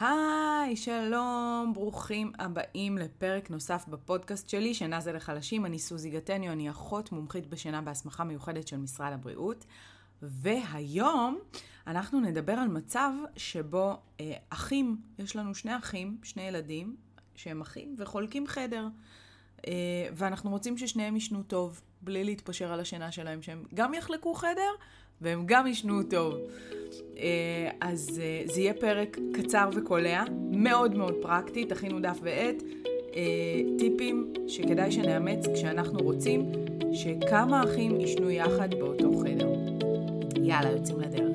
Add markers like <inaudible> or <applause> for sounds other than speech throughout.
היי, שלום, ברוכים הבאים לפרק נוסף בפודקאסט שלי, שינה זה לחלשים. אני סוזי גטניו, אני אחות מומחית בשינה בהסמכה מיוחדת של משרד הבריאות. והיום אנחנו נדבר על מצב שבו אה, אחים, יש לנו שני אחים, שני ילדים, שהם אחים וחולקים חדר. אה, ואנחנו רוצים ששניהם ישנו טוב, בלי להתפשר על השינה שלהם, שהם גם יחלקו חדר והם גם ישנו טוב. אה, אז אה, זה יהיה פרק קצר וקולע, מאוד מאוד פרקטי, תכינו דף ועט, אה, טיפים שכדאי שנאמץ כשאנחנו רוצים שכמה אחים ישנו יחד באותו חדר. יאללה, יוצאים לדרך.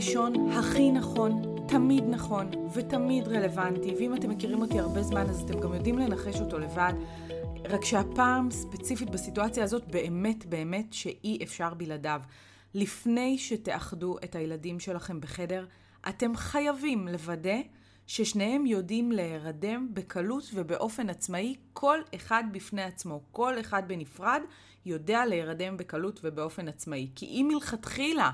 הראשון, הכי נכון, תמיד נכון ותמיד רלוונטי, ואם אתם מכירים אותי הרבה זמן אז אתם גם יודעים לנחש אותו לבד, רק שהפעם, ספציפית בסיטואציה הזאת, באמת באמת שאי אפשר בלעדיו. לפני שתאחדו את הילדים שלכם בחדר, אתם חייבים לוודא ששניהם יודעים להירדם בקלות ובאופן עצמאי, כל אחד בפני עצמו, כל אחד בנפרד יודע להירדם בקלות ובאופן עצמאי. כי אם מלכתחילה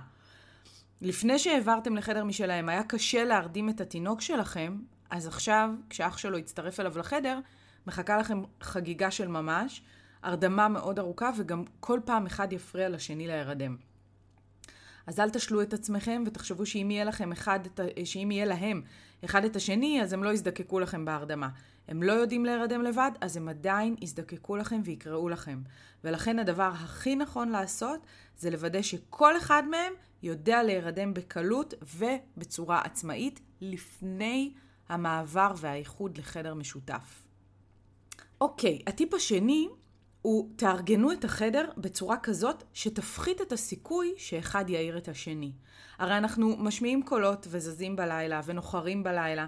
לפני שהעברתם לחדר משלהם היה קשה להרדים את התינוק שלכם, אז עכשיו, כשאח שלו יצטרף אליו לחדר, מחכה לכם חגיגה של ממש, הרדמה מאוד ארוכה, וגם כל פעם אחד יפריע לשני להירדם. אז אל תשלו את עצמכם ותחשבו שאם יהיה לכם אחד, שאם יהיה להם אחד את השני, אז הם לא יזדקקו לכם בהרדמה. הם לא יודעים להירדם לבד, אז הם עדיין יזדקקו לכם ויקראו לכם. ולכן הדבר הכי נכון לעשות, זה לוודא שכל אחד מהם יודע להירדם בקלות ובצורה עצמאית לפני המעבר והאיחוד לחדר משותף. אוקיי, הטיפ השני הוא תארגנו את החדר בצורה כזאת שתפחית את הסיכוי שאחד יעיר את השני. הרי אנחנו משמיעים קולות וזזים בלילה ונוחרים בלילה,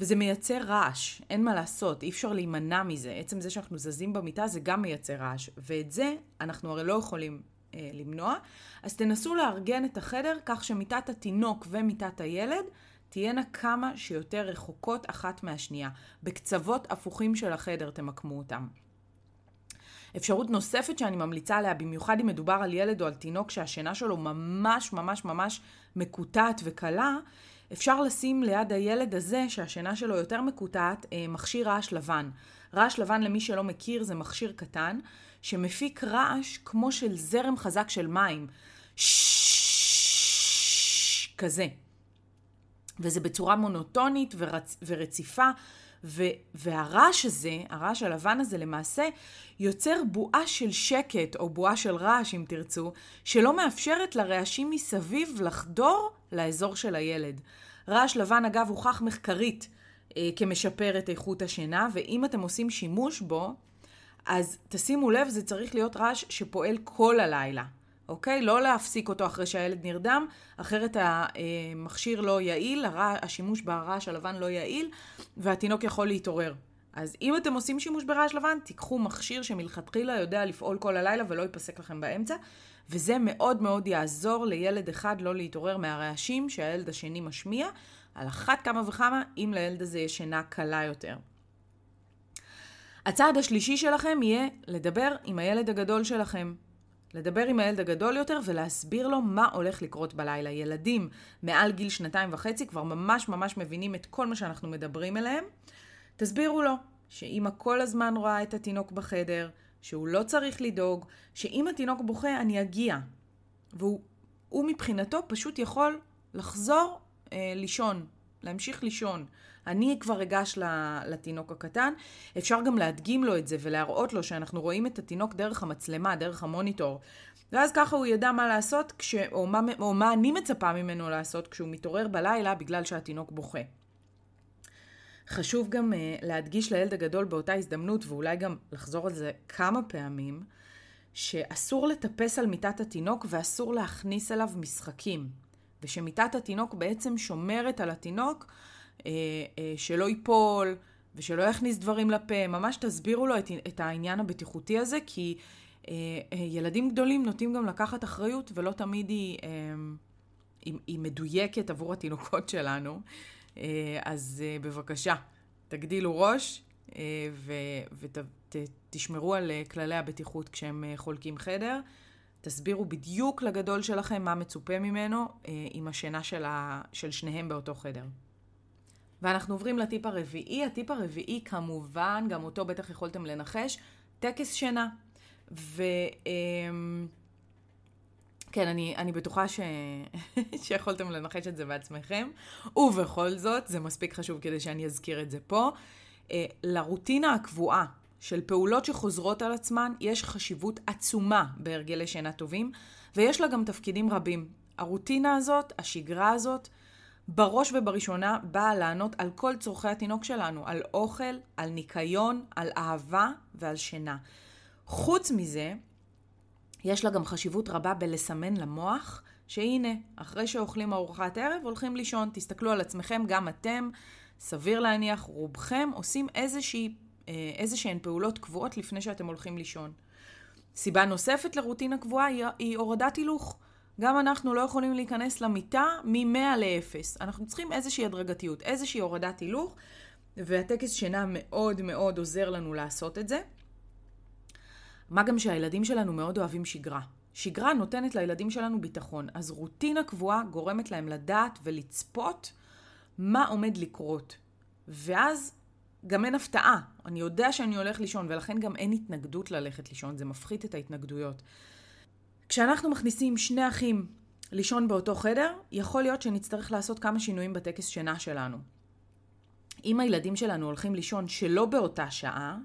וזה מייצר רעש, אין מה לעשות, אי אפשר להימנע מזה. עצם זה שאנחנו זזים במיטה זה גם מייצר רעש, ואת זה אנחנו הרי לא יכולים אה, למנוע. אז תנסו לארגן את החדר כך שמיטת התינוק ומיטת הילד תהיינה כמה שיותר רחוקות אחת מהשנייה. בקצוות הפוכים של החדר תמקמו אותם. אפשרות נוספת שאני ממליצה עליה, במיוחד אם מדובר על ילד או על תינוק שהשינה שלו ממש ממש ממש מקוטעת וקלה, אפשר לשים ליד הילד הזה, שהשינה שלו יותר מקוטעת, אה, מכשיר רעש לבן. רעש לבן, למי שלא מכיר, זה מכשיר קטן, שמפיק רעש כמו של זרם חזק של מים. כזה. וזה בצורה מונוטונית ורצ... ורציפה, ו... והרעש הזה, הרעש הלבן הזה למעשה, יוצר בועה של שקט, או בועה של רעש אם תרצו, שלא מאפשרת לרעשים מסביב לחדור לאזור של הילד. רעש לבן אגב הוכח מחקרית כמשפר את איכות השינה, ואם אתם עושים שימוש בו, אז תשימו לב, זה צריך להיות רעש שפועל כל הלילה, אוקיי? לא להפסיק אותו אחרי שהילד נרדם, אחרת המכשיר לא יעיל, הרע, השימוש ברעש הלבן לא יעיל, והתינוק יכול להתעורר. אז אם אתם עושים שימוש ברעש לבן, תיקחו מכשיר שמלכתחילה יודע לפעול כל הלילה ולא ייפסק לכם באמצע, וזה מאוד מאוד יעזור לילד אחד לא להתעורר מהרעשים שהילד השני משמיע, על אחת כמה וכמה אם לילד הזה יש שינה קלה יותר. הצעד השלישי שלכם יהיה לדבר עם הילד הגדול שלכם. לדבר עם הילד הגדול יותר ולהסביר לו מה הולך לקרות בלילה. ילדים מעל גיל שנתיים וחצי כבר ממש ממש מבינים את כל מה שאנחנו מדברים אליהם. תסבירו לו שאמא כל הזמן רואה את התינוק בחדר, שהוא לא צריך לדאוג, שאם התינוק בוכה אני אגיע. והוא מבחינתו פשוט יכול לחזור אה, לישון, להמשיך לישון. אני כבר אגש לתינוק הקטן. אפשר גם להדגים לו את זה ולהראות לו שאנחנו רואים את התינוק דרך המצלמה, דרך המוניטור. ואז ככה הוא ידע מה לעשות, כש... או, מה... או מה אני מצפה ממנו לעשות כשהוא מתעורר בלילה בגלל שהתינוק בוכה. חשוב גם uh, להדגיש לילד הגדול באותה הזדמנות, ואולי גם לחזור על זה כמה פעמים, שאסור לטפס על מיטת התינוק ואסור להכניס אליו משחקים. ושמיטת התינוק בעצם שומרת על התינוק אה, אה, שלא ייפול ושלא יכניס דברים לפה. ממש תסבירו לו את, את העניין הבטיחותי הזה, כי אה, אה, ילדים גדולים נוטים גם לקחת אחריות ולא תמיד היא, אה, היא, היא מדויקת עבור התינוקות שלנו. אה, אז אה, בבקשה, תגדילו ראש ותשמרו על כללי הבטיחות כשהם חולקים חדר. תסבירו בדיוק לגדול שלכם מה מצופה ממנו עם השינה של, ה... של שניהם באותו חדר. ואנחנו עוברים לטיפ הרביעי. הטיפ הרביעי כמובן, גם אותו בטח יכולתם לנחש, טקס שינה. ו... אמ, כן, אני, אני בטוחה ש... <laughs> שיכולתם לנחש את זה בעצמכם, ובכל זאת, זה מספיק חשוב כדי שאני אזכיר את זה פה. אה, לרוטינה הקבועה של פעולות שחוזרות על עצמן, יש חשיבות עצומה בהרגלי שינה טובים, ויש לה גם תפקידים רבים. הרוטינה הזאת, השגרה הזאת, בראש ובראשונה באה לענות על כל צורכי התינוק שלנו, על אוכל, על ניקיון, על אהבה ועל שינה. חוץ מזה, יש לה גם חשיבות רבה בלסמן למוח שהנה, אחרי שאוכלים ארוחת ערב, הולכים לישון. תסתכלו על עצמכם, גם אתם, סביר להניח, רובכם עושים איזושהי, אה, איזשהן פעולות קבועות לפני שאתם הולכים לישון. סיבה נוספת לרוטינה קבועה היא, היא הורדת הילוך. גם אנחנו לא יכולים להיכנס למיטה מ-100 ל-0. אנחנו צריכים איזושהי הדרגתיות, איזושהי הורדת הילוך, והטקס שינה מאוד מאוד עוזר לנו לעשות את זה. מה גם שהילדים שלנו מאוד אוהבים שגרה. שגרה נותנת לילדים שלנו ביטחון, אז רוטינה קבועה גורמת להם לדעת ולצפות מה עומד לקרות. ואז גם אין הפתעה. אני יודע שאני הולך לישון, ולכן גם אין התנגדות ללכת לישון, זה מפחית את ההתנגדויות. כשאנחנו מכניסים שני אחים לישון באותו חדר, יכול להיות שנצטרך לעשות כמה שינויים בטקס שינה שלנו. אם הילדים שלנו הולכים לישון שלא באותה שעה,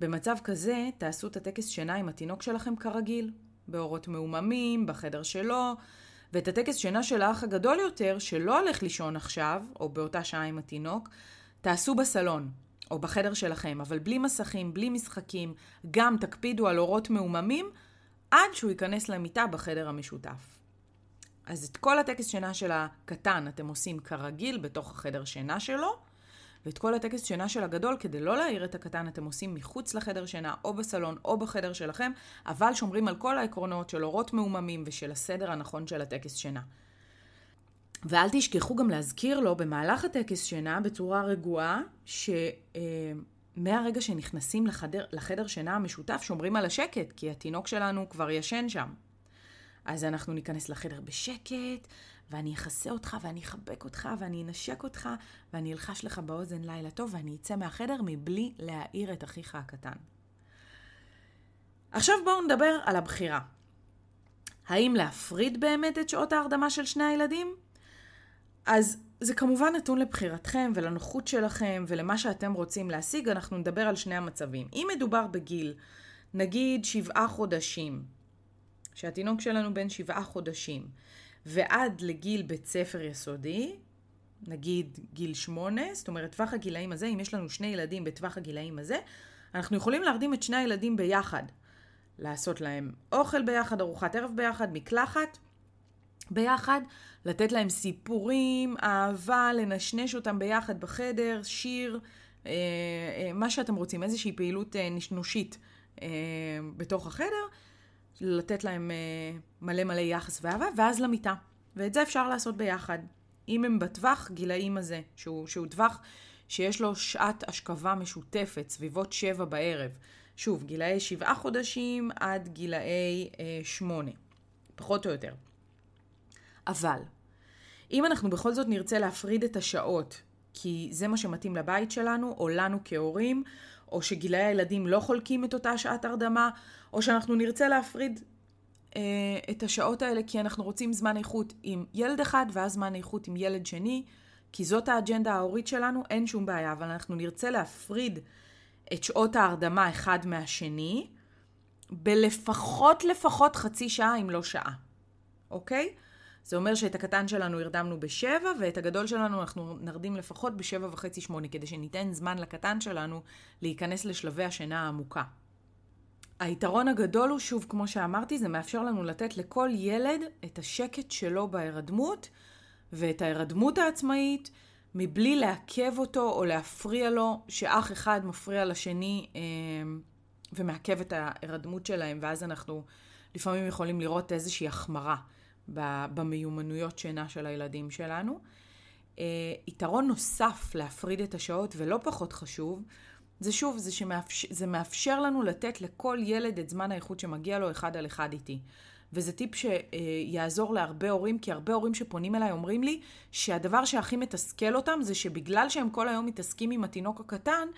במצב כזה תעשו את הטקס שינה עם התינוק שלכם כרגיל, באורות מעוממים, בחדר שלו, ואת הטקס שינה של האח הגדול יותר, שלא הולך לישון עכשיו, או באותה שעה עם התינוק, תעשו בסלון, או בחדר שלכם, אבל בלי מסכים, בלי משחקים, גם תקפידו על אורות מעוממים, עד שהוא ייכנס למיטה בחדר המשותף. אז את כל הטקס שינה של הקטן אתם עושים כרגיל בתוך החדר שינה שלו, ואת כל הטקס שינה של הגדול, כדי לא להעיר את הקטן, אתם עושים מחוץ לחדר שינה, או בסלון, או בחדר שלכם, אבל שומרים על כל העקרונות של אורות מעוממים ושל הסדר הנכון של הטקס שינה. ואל תשכחו גם להזכיר לו במהלך הטקס שינה בצורה רגועה, ש... אה, שנכנסים לחדר, לחדר שינה המשותף, שומרים על השקט, כי התינוק שלנו כבר ישן שם. אז אנחנו ניכנס לחדר בשקט, ואני אכסה אותך, ואני אחבק אותך, ואני אנשק אותך, ואני אלחש לך באוזן לילה טוב, ואני אצא מהחדר מבלי להעיר את אחיך הקטן. עכשיו בואו נדבר על הבחירה. האם להפריד באמת את שעות ההרדמה של שני הילדים? אז זה כמובן נתון לבחירתכם ולנוחות שלכם ולמה שאתם רוצים להשיג, אנחנו נדבר על שני המצבים. אם מדובר בגיל, נגיד שבעה חודשים, שהתינוק שלנו בן שבעה חודשים, ועד לגיל בית ספר יסודי, נגיד גיל שמונה, זאת אומרת טווח הגילאים הזה, אם יש לנו שני ילדים בטווח הגילאים הזה, אנחנו יכולים להרדים את שני הילדים ביחד. לעשות להם אוכל ביחד, ארוחת ערב ביחד, מקלחת ביחד, לתת להם סיפורים, אהבה, לנשנש אותם ביחד בחדר, שיר, אה, אה, מה שאתם רוצים, איזושהי פעילות אה, נשנושית אה, בתוך החדר, לתת להם אה, מלא מלא יחס ואהבה, ואז למיטה. ואת זה אפשר לעשות ביחד. אם הם בטווח גילאים הזה, שהוא, שהוא טווח שיש לו שעת השכבה משותפת, סביבות שבע בערב. שוב, גילאי שבעה חודשים עד גילאי אה, שמונה, פחות או יותר. אבל, אם אנחנו בכל זאת נרצה להפריד את השעות, כי זה מה שמתאים לבית שלנו, או לנו כהורים, או שגילאי הילדים לא חולקים את אותה שעת הרדמה, או שאנחנו נרצה להפריד אה, את השעות האלה כי אנחנו רוצים זמן איכות עם ילד אחד ואז זמן איכות עם ילד שני, כי זאת האג'נדה ההורית שלנו, אין שום בעיה, אבל אנחנו נרצה להפריד את שעות ההרדמה אחד מהשני, בלפחות לפחות חצי שעה אם לא שעה, אוקיי? זה אומר שאת הקטן שלנו הרדמנו בשבע, ואת הגדול שלנו אנחנו נרדים לפחות בשבע וחצי שמונה, כדי שניתן זמן לקטן שלנו להיכנס לשלבי השינה העמוקה. היתרון הגדול הוא, שוב, כמו שאמרתי, זה מאפשר לנו לתת לכל ילד את השקט שלו בהירדמות, ואת ההירדמות העצמאית, מבלי לעכב אותו או להפריע לו, שאח אחד מפריע לשני אה, ומעכב את ההירדמות שלהם, ואז אנחנו לפעמים יכולים לראות איזושהי החמרה במיומנויות שינה של הילדים שלנו. יתרון נוסף להפריד את השעות, ולא פחות חשוב, זה שוב, זה שזה מאפשר לנו לתת לכל ילד את זמן האיכות שמגיע לו אחד על אחד איתי. וזה טיפ שיעזור להרבה הורים, כי הרבה הורים שפונים אליי אומרים לי שהדבר שהכי מתסכל אותם זה שבגלל שהם כל היום מתעסקים עם התינוק הקטן,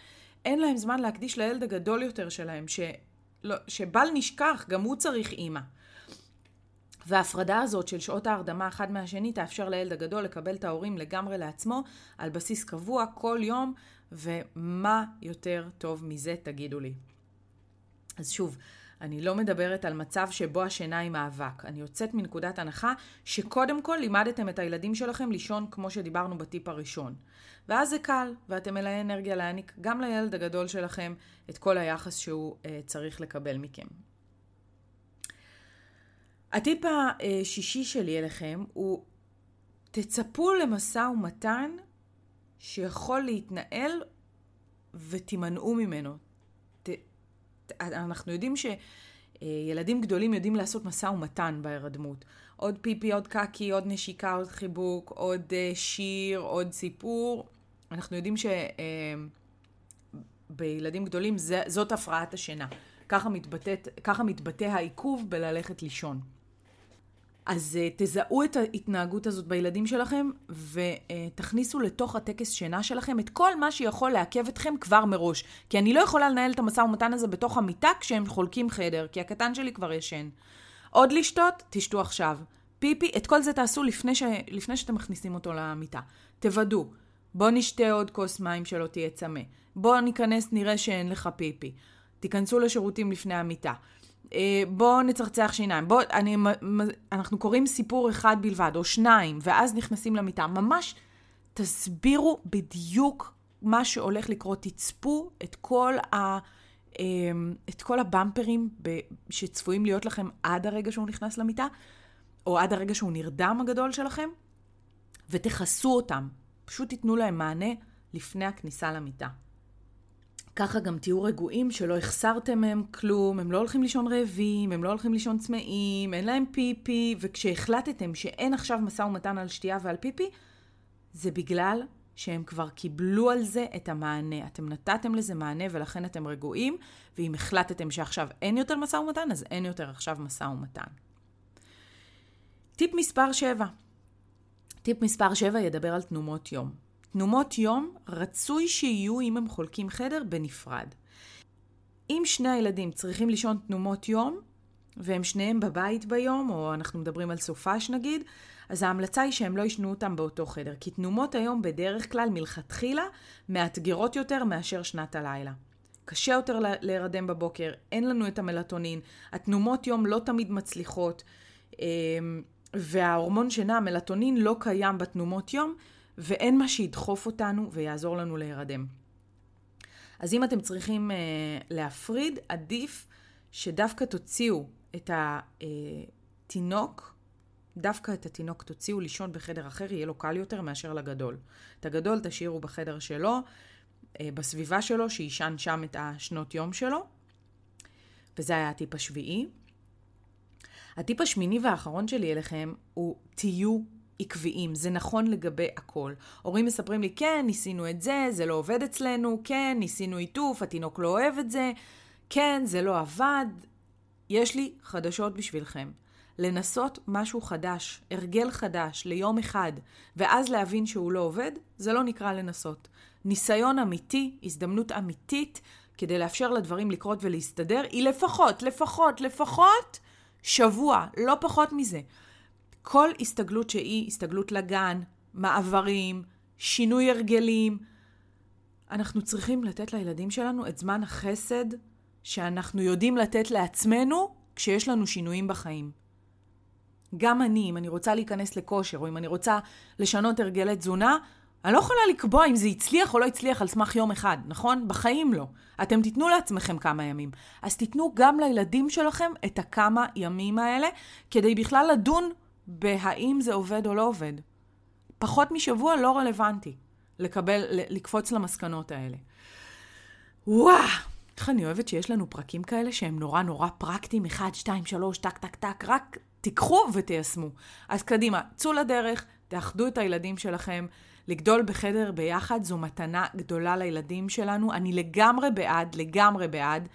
אין להם זמן להקדיש לילד הגדול יותר שלהם, שלא, שבל נשכח, גם הוא צריך אימא. וההפרדה הזאת של שעות ההרדמה אחד מהשני תאפשר לילד הגדול לקבל את ההורים לגמרי לעצמו על בסיס קבוע כל יום, ומה יותר טוב מזה תגידו לי. אז שוב, אני לא מדברת על מצב שבו השינה היא מאבק. אני יוצאת מנקודת הנחה שקודם כל לימדתם את הילדים שלכם לישון כמו שדיברנו בטיפ הראשון. ואז זה קל, ואתם מלאי אנרגיה להעניק גם לילד הגדול שלכם את כל היחס שהוא uh, צריך לקבל מכם. הטיפ השישי שלי אליכם הוא תצפו למשא ומתן שיכול להתנהל ותימנעו ממנו. ת, אנחנו יודעים שילדים גדולים יודעים לעשות משא ומתן בהירדמות. עוד פיפי, עוד קקי, עוד נשיקה, עוד חיבוק, עוד אה, שיר, עוד סיפור. אנחנו יודעים שבילדים אה, גדולים זאת הפרעת השינה. ככה, מתבטאת, ככה מתבטא העיכוב בללכת לישון. אז uh, תזהו את ההתנהגות הזאת בילדים שלכם ותכניסו uh, לתוך הטקס שינה שלכם את כל מה שיכול לעכב אתכם כבר מראש. כי אני לא יכולה לנהל את המשא ומתן הזה בתוך המיטה כשהם חולקים חדר, כי הקטן שלי כבר ישן. עוד לשתות? תשתו עכשיו. פיפי, את כל זה תעשו לפני, ש... לפני שאתם מכניסים אותו למיטה. תוודאו. בוא נשתה עוד כוס מים שלא תהיה צמא. בוא ניכנס, נראה שאין לך פיפי. תיכנסו לשירותים לפני המיטה. אה, בואו נצחצח שיניים, בואו, אנחנו קוראים סיפור אחד בלבד, או שניים, ואז נכנסים למיטה. ממש תסבירו בדיוק מה שהולך לקרות, תצפו את כל, ה, אה, את כל הבמפרים שצפויים להיות לכם עד הרגע שהוא נכנס למיטה, או עד הרגע שהוא נרדם הגדול שלכם, ותכסו אותם. פשוט תיתנו להם מענה לפני הכניסה למיטה. ככה גם תהיו רגועים שלא החסרתם מהם כלום, הם לא הולכים לישון רעבים, הם לא הולכים לישון צמאים, אין להם פיפי, וכשהחלטתם שאין עכשיו משא ומתן על שתייה ועל פיפי, זה בגלל שהם כבר קיבלו על זה את המענה. אתם נתתם לזה מענה ולכן אתם רגועים, ואם החלטתם שעכשיו אין יותר משא ומתן, אז אין יותר עכשיו משא ומתן. טיפ מספר 7. טיפ מספר 7 ידבר על תנומות יום. תנומות יום רצוי שיהיו אם הם חולקים חדר בנפרד. אם שני הילדים צריכים לישון תנומות יום, והם שניהם בבית ביום, או אנחנו מדברים על סופש נגיד, אז ההמלצה היא שהם לא ישנו אותם באותו חדר, כי תנומות היום בדרך כלל מלכתחילה מאתגרות יותר מאשר שנת הלילה. קשה יותר להירדם בבוקר, אין לנו את המלטונין, התנומות יום לא תמיד מצליחות, אמ, וההורמון שינה, המלטונין, לא קיים בתנומות יום, ואין מה שידחוף אותנו ויעזור לנו להירדם. אז אם אתם צריכים uh, להפריד, עדיף שדווקא תוציאו את התינוק, דווקא את התינוק תוציאו לישון בחדר אחר, יהיה לו קל יותר מאשר לגדול. את הגדול תשאירו בחדר שלו, uh, בסביבה שלו, שיישן שם את השנות יום שלו. וזה היה הטיפ השביעי. הטיפ השמיני והאחרון שלי אליכם הוא תהיו עקביים, זה נכון לגבי הכל. הורים מספרים לי, כן, ניסינו את זה, זה לא עובד אצלנו, כן, ניסינו עיטוף, התינוק לא אוהב את זה, כן, זה לא עבד. יש לי חדשות בשבילכם. לנסות משהו חדש, הרגל חדש, ליום אחד, ואז להבין שהוא לא עובד, זה לא נקרא לנסות. ניסיון אמיתי, הזדמנות אמיתית, כדי לאפשר לדברים לקרות ולהסתדר, היא לפחות, לפחות, לפחות שבוע, לא פחות מזה. כל הסתגלות שהיא הסתגלות לגן, מעברים, שינוי הרגלים, אנחנו צריכים לתת לילדים שלנו את זמן החסד שאנחנו יודעים לתת לעצמנו כשיש לנו שינויים בחיים. גם אני, אם אני רוצה להיכנס לכושר, או אם אני רוצה לשנות הרגלי תזונה, אני לא יכולה לקבוע אם זה הצליח או לא הצליח על סמך יום אחד, נכון? בחיים לא. אתם תיתנו לעצמכם כמה ימים. אז תיתנו גם לילדים שלכם את הכמה ימים האלה, כדי בכלל לדון בהאם זה עובד או לא עובד. פחות משבוע לא רלוונטי לקבל, לקפוץ למסקנות האלה. וואו, איך אני אוהבת שיש לנו פרקים כאלה שהם נורא נורא פרקטיים, 1, 2, 3, טק, טק, טק, רק תיקחו ותיישמו. אז קדימה, צאו לדרך, תאחדו את הילדים שלכם, לגדול בחדר ביחד זו מתנה גדולה לילדים שלנו. אני לגמרי בעד, לגמרי בעד.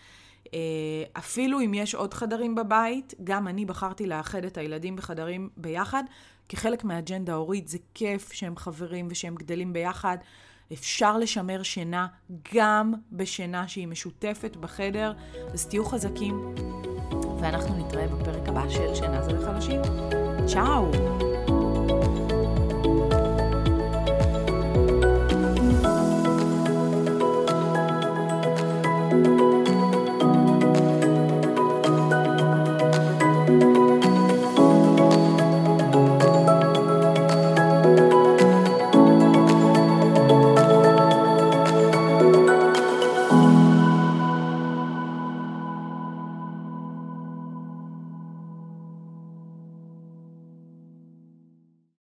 אה, אפילו אם יש עוד חדרים בבית, גם אני בחרתי לאחד את הילדים בחדרים ביחד, כחלק מהאג'נדה ההורית. זה כיף שהם חברים ושהם גדלים ביחד. אפשר לשמר שינה גם בשינה שהיא משותפת בחדר, אז תהיו חזקים, ואנחנו נתראה בפרק הבא של שינה זה לחלשים. צ'או!